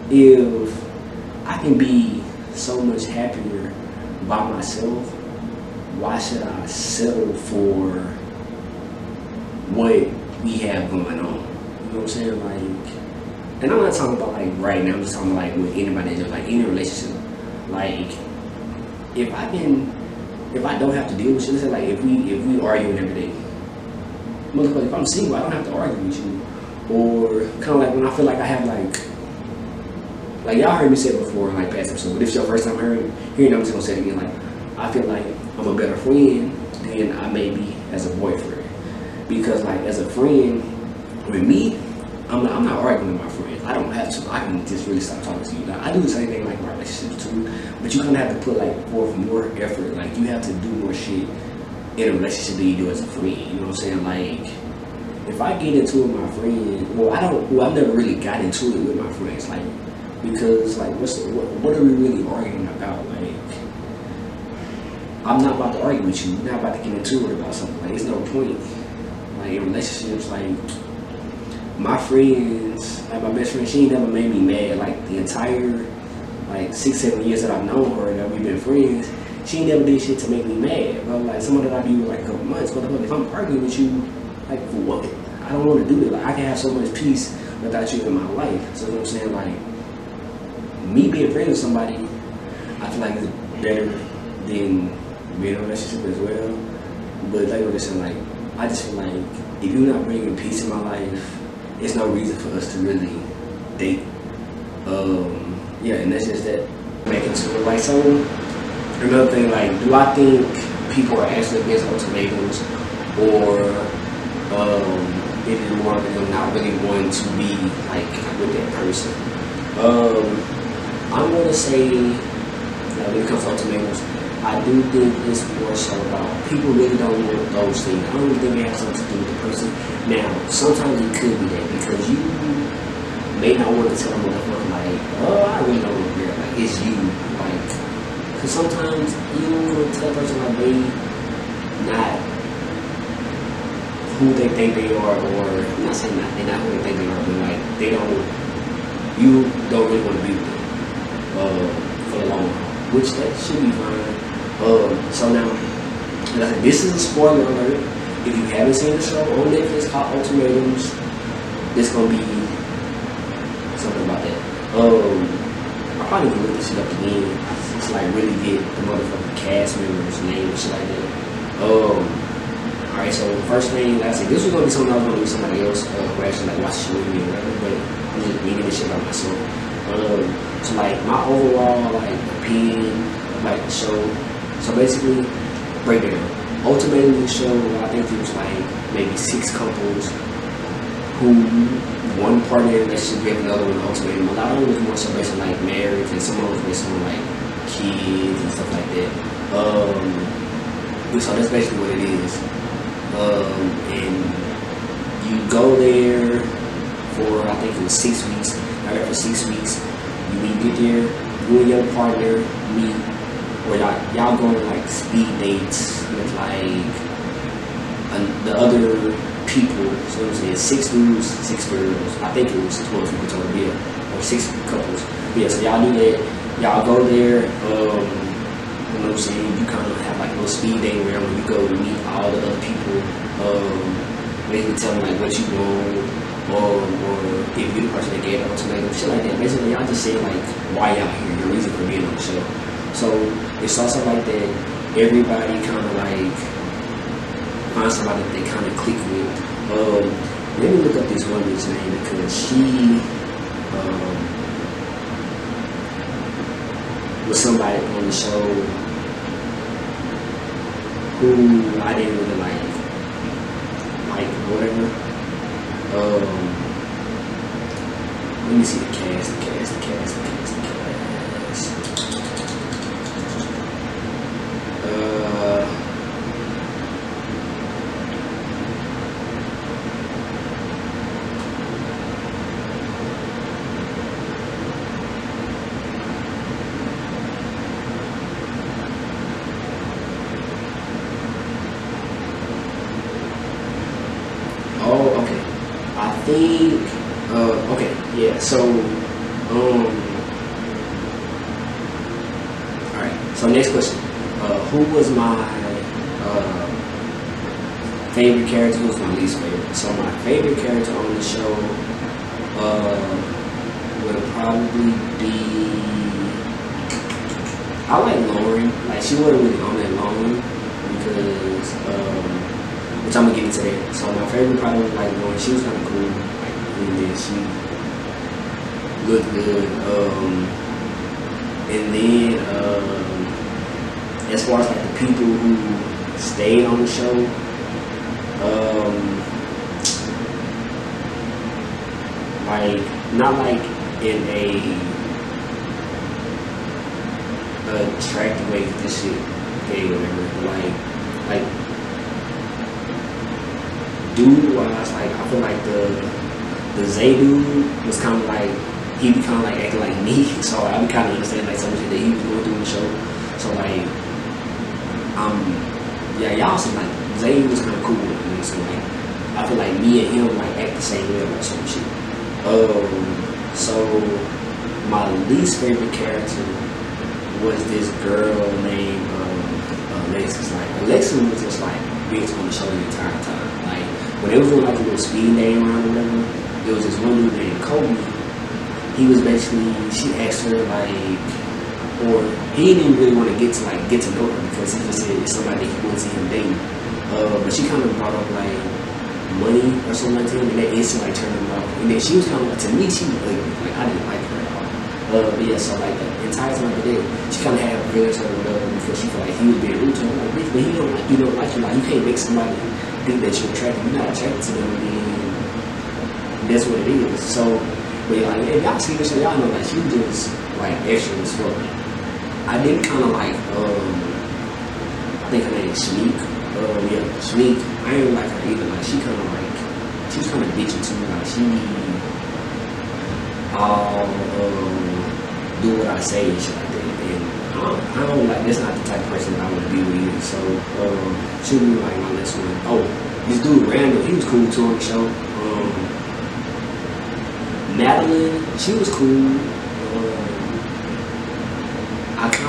if I can be so much happier by myself, why should I settle for what we have going on? You know what I'm saying? Like, and I'm not talking about like right now. I'm just talking like with anybody, just like any relationship. Like, if I can, if I don't have to deal with shit, let's say like if we if we arguing every day, motherfucker, if I'm single, I don't have to argue with you. Or kind of like when I feel like I have like, like y'all heard me say before in like past episodes, but if it's your first time hearing, hearing, I'm just gonna say it again. Like, I feel like I'm a better friend than I may be as a boyfriend, because like as a friend, with me, I'm not, I'm not arguing with my friends. I don't have to. I can just really stop talking to you. Now, I do the same thing like my relationships too, but you kind of have to put like forth more effort. Like you have to do more shit in a relationship than you do as a friend. You know what I'm saying? Like if I get into it with my friend, well, I don't. Well, I've never really got into it with my friends, like because like what's what, what are we really arguing about? Like I'm not about to argue with you. We're not about to get into it about something. Like there's no point. Like in relationships, like my friends, like my best friend, she never made me mad. Like the entire like six, seven years that I've known her, and that we've been friends, she never did shit to make me mad. But like someone that I be with like a couple months, but if I'm arguing with you, like for what? I don't want to do it. Like I can have so much peace without you in my life. So you know what I'm saying? Like me being friends with somebody, I feel like it's better than being in a relationship as well. But like what I'm saying, like I just feel like if you're not bringing peace in my life, it's no reason for us to really date. Um, yeah, and that's just that. Making sure, like, so another thing, like, do I think people are actually against ultimatums, or um, it is more of them not really wanting to be like with that person? Um, I'm gonna say, like, when it comes to ultimatums, I do think it's more so about people really don't want those things. I don't think it has something to do with the person. Now, sometimes it could be that because you may not want to tell motherfucker like, oh, I really don't want to like it's you, like, because sometimes you don't want to tell a person like they not who they think they are, or I'm not saying that they're not who they think they are, but like they don't, you don't really want to be with them uh, for the long haul, which that should be fine. Um, so now, like I said, this is a spoiler alert. if you haven't seen the show on Netflix called Ultimatums, this gonna be something about that. Um, I probably gonna look this shit up again. It's like really get the motherfucking cast members' name and shit like that. Um, alright, so first thing, like I said, this was gonna be something I was gonna do somebody else uh, who actually like watched the me or whatever, but I'm just reading this shit by myself. Um, so like my overall like opinion of like the show. So basically, breakdown. Ultimately, the show, I think it was like maybe six couples who one partner in a relationship gave another one an ultimatum. A lot of them was more so based on like marriage, and some of them was based on like kids and stuff like that. Um, so that's basically what it is. Um, and you go there for I think it was six weeks. You're there for six weeks. You, you get there, you and your partner meet, or y'all y'all go on like speed dates with like the other people. So it was six dudes, six girls. I think it was twelve people total, yeah, or six couples. Yeah, so y'all do that. Y'all go there. Um, you know what I'm saying? You kind of have like a little speed date where you go meet all the other people. Um, basically tell them like what you want, or or if you're the person that gave the ultimatum, shit like that. Basically, y'all just say like why y'all here, your reason for being on the show. So it's also like that. Everybody kind of like finds somebody that they kind of click with. Um, let me look up this woman's name because she um, was somebody on the show who I didn't really like, like whatever. Um, let me see the cast, the cast, the cast, the cast, the cast. Uh. Oh, okay. I think. Uh, okay, yeah. So, um. All right. So next question. Uh, who was my uh, favorite character? Who was my least favorite? So my favorite character on the show uh, would probably be. I like Lauren. Like she wasn't really on that long because. Um, which I'm gonna get into that. So my favorite probably was like Lauren. She was kind of cool. Like really did. She looked good. Um, and then um, as far as like the people who stayed on the show, um, like not like in a attractive way. 'cause This shit gay or whatever. Like like dude wise, like I feel like the the Zay dude was kind of like he be kind of like acting like me, so I be kind of understand like some shit that he was going through in the show. So like, um, yeah, y'all seem like Zay was kind of cool with me, so like I feel like me and him like act the same way about some shit. Um, so my least favorite character was this girl named um, Alexis. Like Alexis was just like bitch on the show the entire time. Like when they was doing like a little speed dating around or whatever, there was this one dude named Kobe. He was basically she asked her like or he didn't really want to get to like get to know her because he just said it's somebody he wants him dating. Uh, but she kind of brought up like money or something like that, and that instantly like turned him off. And then she was kind of like to me she was. Like I didn't like her at all. Uh, but yeah, so like the entire time of the day, she kind of had feelings or whatever because she felt like he was being rude to her. Like, but he don't like you don't like you. Like you can't make somebody think that you're attracted. You're not attracted to them. That's what it is. So, but yeah, like if y'all see this, y'all know like she just like extra as fuck. I did kind of like um, I think her name is Shanique. Um, yeah, Shanique. I ain't like her either. Like she kind of like she was kind of bitchy too. Like she all um, do what I say and shit like that. And I don't, I don't like that's not the type of person that I want to be with either. So um, she was like my next one. Oh, this dude Randall, he was cool too on the show. Um, Madlyn, she was cool. Um,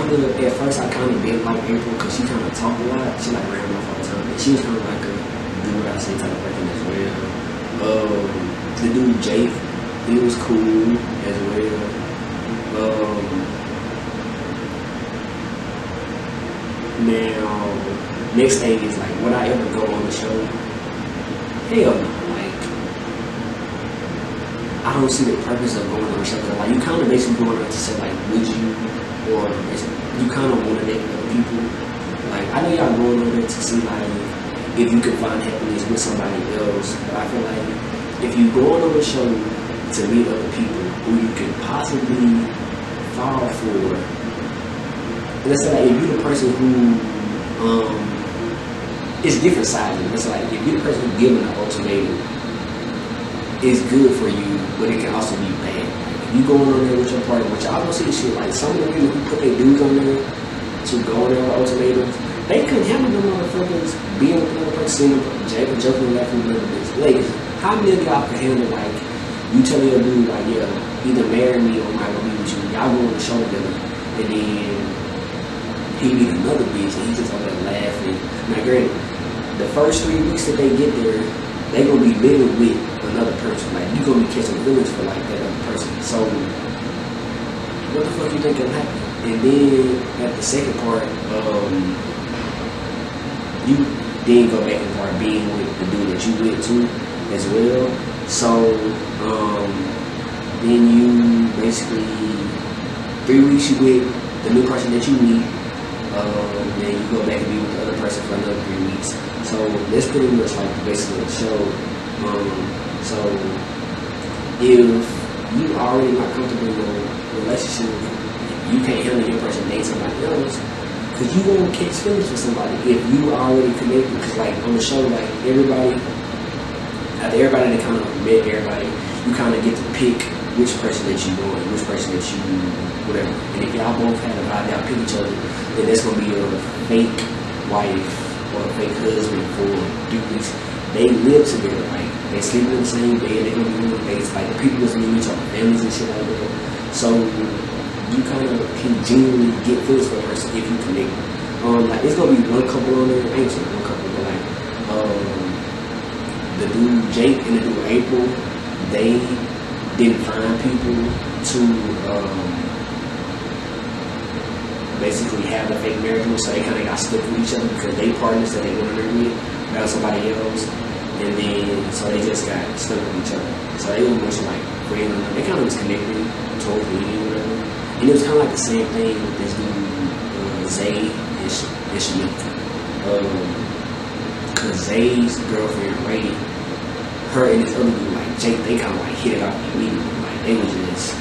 I kind of at first I kind of didn't like April because she kind of talked a lot. She like ran off all the time. And she was kind of like a do what I say type of person as well. Um, the dude Jake, he was cool as well. Um, now, next thing is like, would I ever go on the show? Hell no. Like, I don't see the purpose of going on the show. like, you kind of basically going on to say like, would you, or you kind of want to date other people. Like, I know y'all going on to see like if you can find happiness with somebody else, but I feel like if you go on a show to meet other people who you can possibly fall for, let's say like if you're the person who um it's different sizes. It's like if you're the person who's giving an ultimatum, it's good for you, but it can also be bad. You going on there with your partner, which I don't see shit like some of the people who put their dudes on there to go on there with ultimatums, they couldn't handle them motherfuckers being with another person, joking, joking, laughing, with this. Ladies, how many of y'all can handle like you tell your dude like, yeah, either marry me or I'm not gonna be with you. Y'all go the show together, and then he meet another bitch and he just over there laughing. Now, granted, the first three weeks that they get there, they gonna be living with another person. Like you gonna be catching feelings for like that other person. So what the fuck you think gonna happen? And then at the second part, um, you then go back and start being with the dude that you went to as well. So um, then you basically three weeks you with the new person that you meet. Um, then you go back and be with the other person for another three weeks. So that's pretty much like basically the show. Um, so if you already not comfortable in a relationship, you can't handle your person dating somebody else. Cause you won't catch feelings for somebody if you already connected. Cause like on the show, like everybody, after everybody that kind of met everybody, you kind of get to pick which person that you want, which person that you whatever. And if y'all both have a vibe, y'all pick each other, then that's gonna be a fake wife or a fake husband for weeks. They live together, like they sleep in the same bed, they be doing dates, like the people meeting each other, families and shit like that. So you kind of can genuinely get feelings for a person if you connect. Um, like it's gonna be one couple on there, I ain't saying one couple, but like um, the dude Jake and the dude April, they didn't find people to um, basically have a fake marriage with, so they kind of got stuck with each other because they partners that they went under with found somebody else, and then so they just got stuck with each other. So they were much like friends. They kind of was connected towards the end, whatever. And it was kind of like the same thing with this dude uh, Zay and, Sh- and. Um, Cause Zay's girlfriend Rae, her and this other dude like Jake, they kind of like hit it off immediately. Like they was just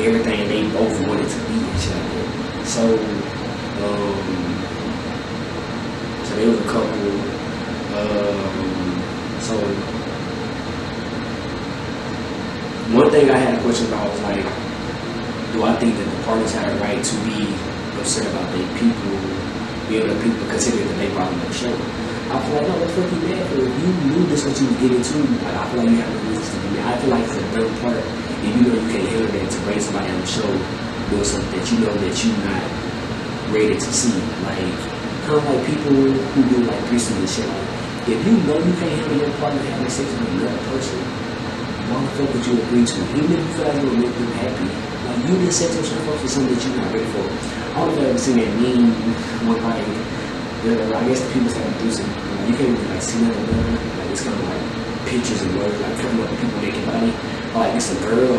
everything they both wanted to be each other. So, um, so they was a couple. Um, so one thing I had a question about was like, do I think that the parties had a right to be upset about their people being the people considered that they brought to the show? I feel like, no, what the fuck you for? If you knew this what you was getting to, like, I feel like you have business to be. I feel like it's a dumb part if you know you can't handle that to bring somebody on the show doing something that you know that you're not ready to see. Like, kind of like people who do like threesomes and shit. Like, if you know you can't handle your partner having sex with another person, why the fuck would you agree to? Even if you feel like it will make them happy. Like, you just set yourself up for something that you're not ready for. I don't know if I've seen that meme with like, the, I guess the people started threesome. Like, you can't really like see that or. Like, it's kind of like pictures and words, like covering up the people making money. Or, like, it's a girl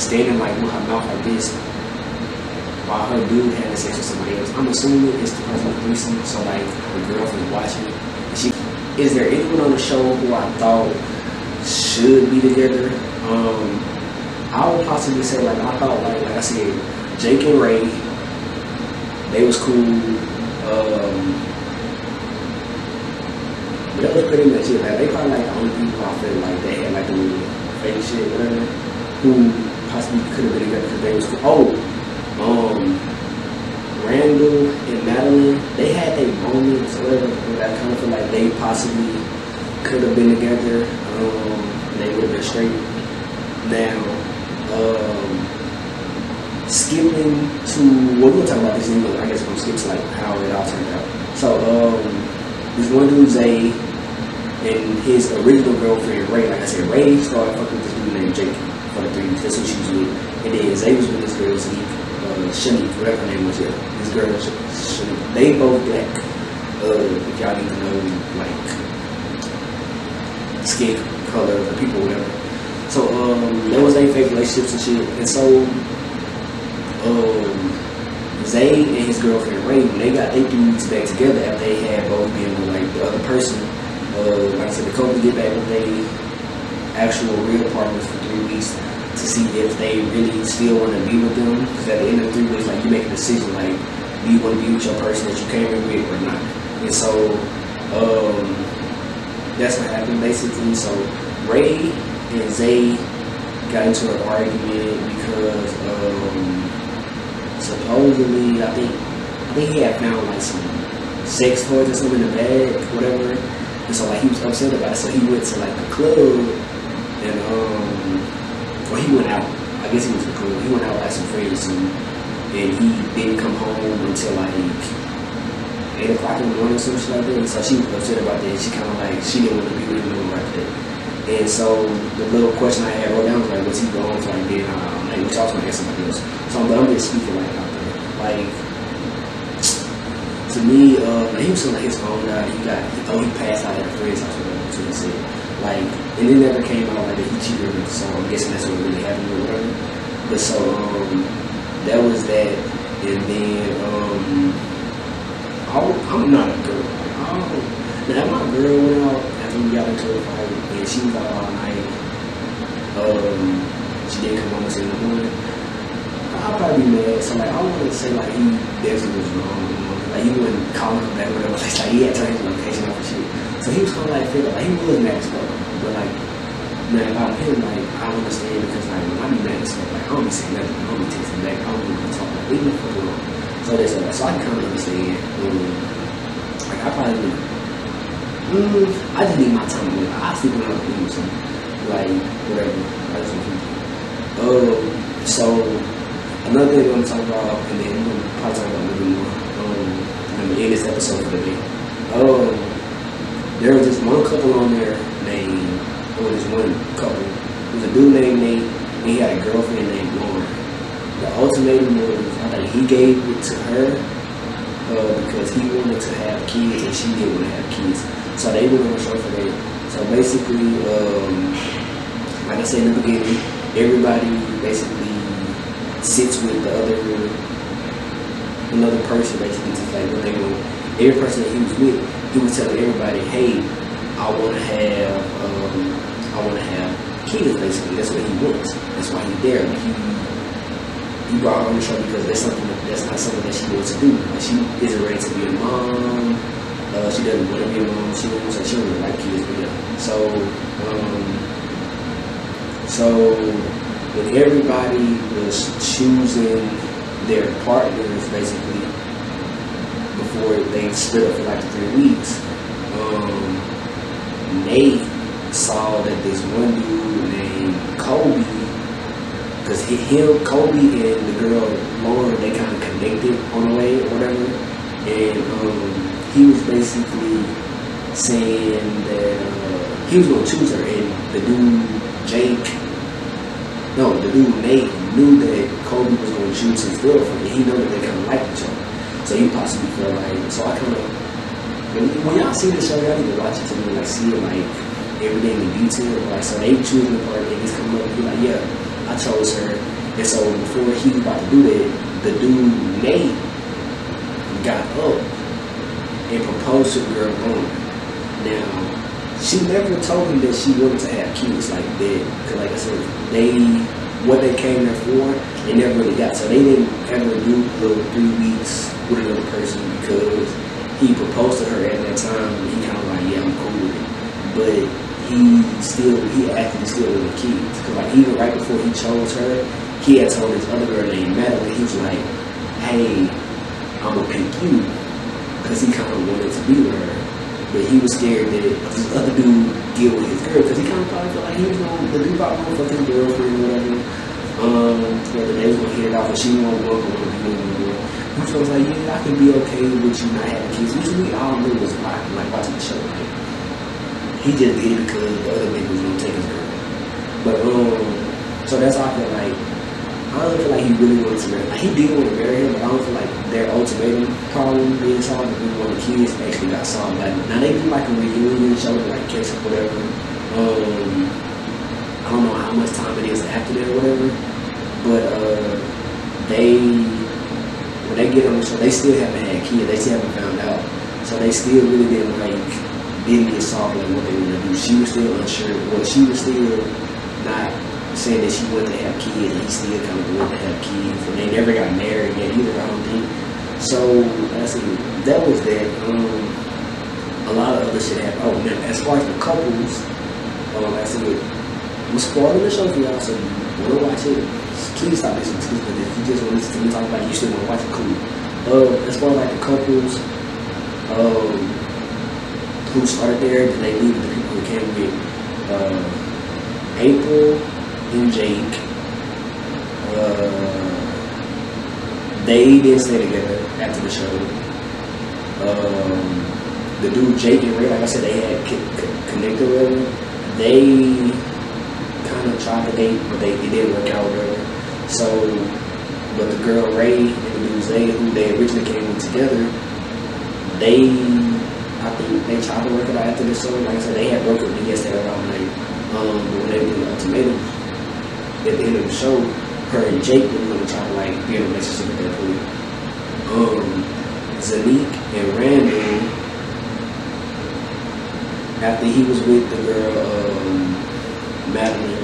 standing like with her mouth like this while her dude having sex with somebody else. I'm assuming it's the person with threesome, so like the girlfriend watching it. Is there anyone on the show who I thought should be together? Um, I would possibly say like I thought like like I said, Jake and Rae, they was cool. Um, that was pretty much it. Like they probably like the only people I feel like they had like a little fake shit, whatever, who possibly could have been together because they was cool. Oh, um, Randall and Madlyn, they had their moments, but I kind of feel like they possibly could have been together. Um, they would have been straight. Now, um, skipping to, well, we'll talk about this in. I guess we'll skip to like how it all turned out. So, um, this one dude, Zay, And his original girlfriend, Rae, like I said, Rae started fucking with this dude named Jake for the three. That's who she was with. And then Zay was with this girl, Zeke, uh, whatever her name was. Yeah, this girl, Shanique. They both black. Uh, if y'all need to know, like skin color the people, whatever. So um, that was their fake relationships and shit. And so um, Zay and his girlfriend Rae, when they got their dudes back together after they had both been with like the other person, uh, like I said, the couple get back with their actual real partners for three weeks to see if they really still want to be with them. Because at the end of three weeks, like you make a decision, like do you want to be with your person that you came in with or not. And so um, that's what happened basically. So Rae and Zay got into an argument because um, supposedly I think I think he had found like some sex toys or something in the bag, whatever. And so like he was upset about it. So he went to like the club and um well he went out. I guess he to the club. He went out with some friends and and he didn't come home until like eight o'clock in the morning or some shit like that. And so she was upset about that. She kind of like she didn't want to be with him like that. And so the little question I had wrote down was like, what's he going for? Like, then um, like, was gonna ask somebody else. So, but I'm just speaking like out there. Like, to me, uh, he was like his phone now. He got, oh, he passed out at a friend's house or whatever. Like, and it never came out like that he cheated on her. So that's what really happened or whatever. But so, um, that was that. And then, um, I- I'm not a girl. I now, my girl went out after we got into a fight and she was out all night, um, she didn't come home until the morning, I'll probably be mad. So, like, I wouldn't say, like, he definitely was wrong. Like, he wouldn't call her back or whatever. Like, he had turned his location off and shit. So, he was kind of like, feel like, he was mad as fuck. But, like, man, about him, like, I understand because, like, when I be mad like, I don't saying nothing. I don't texting back. I don't be talking. Like, leave me the fuck. So, that's uh, so I kind of understand. Um, like, I probably Mm, I just need my time away. I sleep when I'm doing something. Like, whatever. I just want to Um, so, another thing I'm to talk about, and then I'm to probably talk about a little more. Um, I'm to end this episode for the day. Um, there was this one couple on there named, or this one couple. There was a dude named Nate, and he had a girlfriend named Lauren. The ultimatum was, I think he gave it to her uh, because he wanted to have kids and she didn't want to have kids. So they were on a show for that. So basically, um, like I said in the beginning, everybody basically sits with the other another person basically to like what they want. Every person that he was with, he was telling everybody, hey, I wanna have um, I wanna have kids basically. That's what he wants. That's why he's there. He he brought her on the show because that's something that, that's not something that she wants to do. Like she isn't ready to be a mom. Uh, she doesn't want to be a mom. She wants she doesn't like kids. So um, so when everybody was choosing their partners basically before they split up for like three weeks, um, Nate saw that this one dude named Kobe because he, him, Kobe, and the girl Lauren, they kind of connected on the way or whatever. And um, he was basically saying that uh, he was gonna choose her, and the dude Jake, no, the dude Nate knew that Kobe was gonna choose his girlfriend, and he knew that they kind of liked each other. So he possibly felt like, so I kind of when, y'all see the show, y'all need to watch it to really like see it like everything in detail. Like so they choose the part, and he's coming up and be like, yeah. I chose her. And so before he was about to do that, the dude Nate got up and proposed to the girl Lauren. Now, she never told him that she wanted to have kids like that. Because like I said, they what they came there for, they never really got. So they didn't ever do the three weeks with another person because he proposed to her at that time and he kind of like, yeah, I'm cool with it. But he still he acted still with the kids. Cause like even right before he chose her, he had told this other girl named Madlyn, he was like, Hey, I'm gonna pick you because he kind of wanted to be with her. But he was scared that this other dude deal with his girl because he kind of probably felt like he was to the dude probably to fuck his girlfriend or whatever. Um, whether they was gonna hit it off or she won't work or whatever he was He was like, yeah, I can be okay with you not having kids. We all knew was like, like watching the show. He just did it because the other nigga was gonna take his girl. But um, so that's how I feel like. I don't feel like he really wanted to marry. Like, he did want to marry her, but I don't feel like their ultimatum problem being solved because one of the kids actually got solved. Like now they do like a reunion show, like catch up, whatever. Um, I don't know how much time it is after that or whatever, they when they get on the show, they still haven't had kids. They still haven't found out. So they still really didn't like didn't get solved like what they were gonna do. She was still unsure. Well, she was still not saying that she wanted to have kids. He still kind of wanted to have kids, and they never got married yet either. I don't think. So see that was that. Um, a lot of other shit happened. Oh, now as far as the couples, um, I said I'm spoiling the show for y'all, so you want to watch it. Please stop to this, but if you just want to listen to me talk about it, you still want to watch it, cool. Uh, as far as like the couples, um, who started there, then they leave the people who came with uh, April and Jake. Uh, they didn't stay together after the show. Um, the dude Jake and Rae, like I said, they had connected with them. They kind of tried to date, but they it didn't work out, whatever. So, but the girl Rae and the dude Zay, who they originally came in together, they, I think they tried to work it out after the show. Like I said, they had broken up yesterday around night. Um, but when they were doing ultimatum, at the end of the show, her and Jake were going to to like be in a relationship at that point. Um, Shanique and Randall, after he was with the girl um, Madlyn,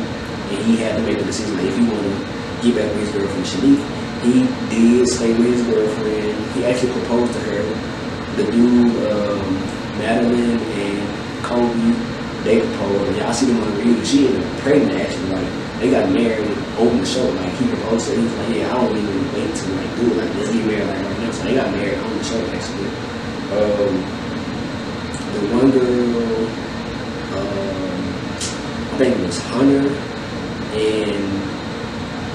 and he had to make a decision like if he wanted get back with his girlfriend Shanique, he did stay with his girlfriend. He actually proposed to her. The dude, um, Madlyn and Kobe, they proposed. Y'all see them on the reunion. She ended up pregnant actually. Like they got married over the show. Like he proposed to her. He was like, yeah, I don't even wait to like do it. Like let's get married like right now. So they got married on the show actually. Um, the one girl, um, I think it was Hunter and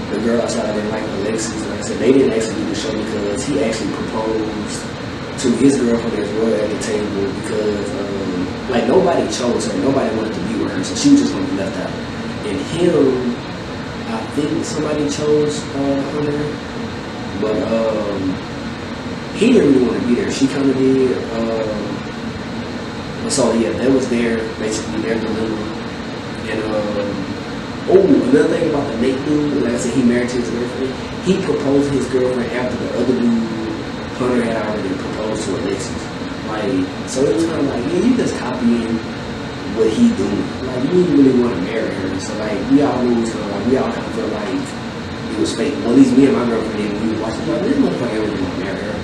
the girl outside there, like Alexis. Like I said, they didn't actually do the show because he actually proposed to his girlfriend as well at the table because um, like nobody chose her, nobody wanted to be with her, so she was just gonna be left out. And him, I think somebody chose uh, Hunter, but um, he didn't really want to be there. She kind of did. Um, so yeah, that was their basically their dilemma. And um, oh, another thing about the Nate dude, like I said, he married to his girlfriend. He proposed to his girlfriend after the other dude, Hunter, had already proposed to Alexis. Like, so it was kind of like, yeah, you just copying what he doing. Like, you didn't really want to marry her. So like, we all knew it kind of like, we all kind of felt like it was fake. Well, at least me and my girlfriend didn't. We was watching, like, this motherfucker really want to marry her.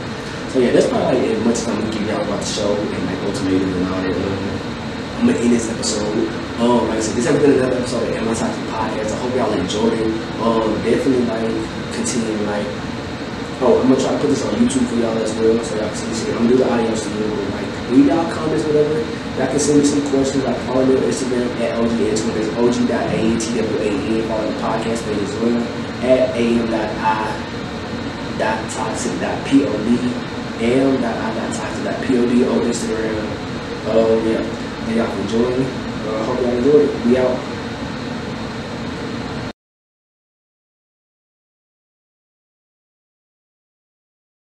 So yeah, that's probably like as much as I'm gonna give y'all about the show and like ultimatum and all that. I'm gonna end this episode. Um, like I said, this has been another episode of Am I Toxic Podcast. I hope y'all enjoyed it. Um, definitely like continue like. Oh, I'm gonna try to put this on YouTube for y'all as well, so y'all can see this. I'm gonna do the audio so you know, like leave y'all comments, whatever. Y'all can send me some questions. Like follow me on Instagram at OG and Twitter OG.AATWAN. Follow the podcast page as well at am.i dot toxic pod am dot i dot toxic dot pod on Instagram. Oh yeah, and y'all enjoy. Uh, hope y'all enjoyed it. We out.